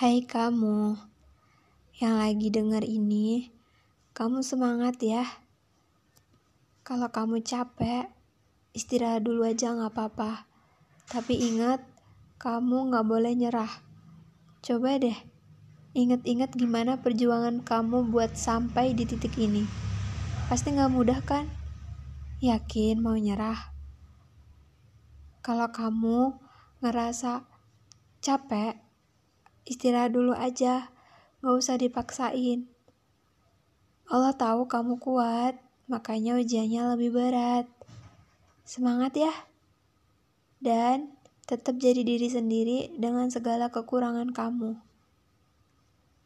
Hai kamu yang lagi denger ini, kamu semangat ya. Kalau kamu capek, istirahat dulu aja nggak apa-apa. Tapi ingat, kamu nggak boleh nyerah. Coba deh, inget-inget gimana perjuangan kamu buat sampai di titik ini. Pasti nggak mudah kan? Yakin mau nyerah? Kalau kamu ngerasa capek, Istirahat dulu aja, gak usah dipaksain. Allah tahu kamu kuat, makanya ujiannya lebih berat. Semangat ya. Dan tetap jadi diri sendiri dengan segala kekurangan kamu.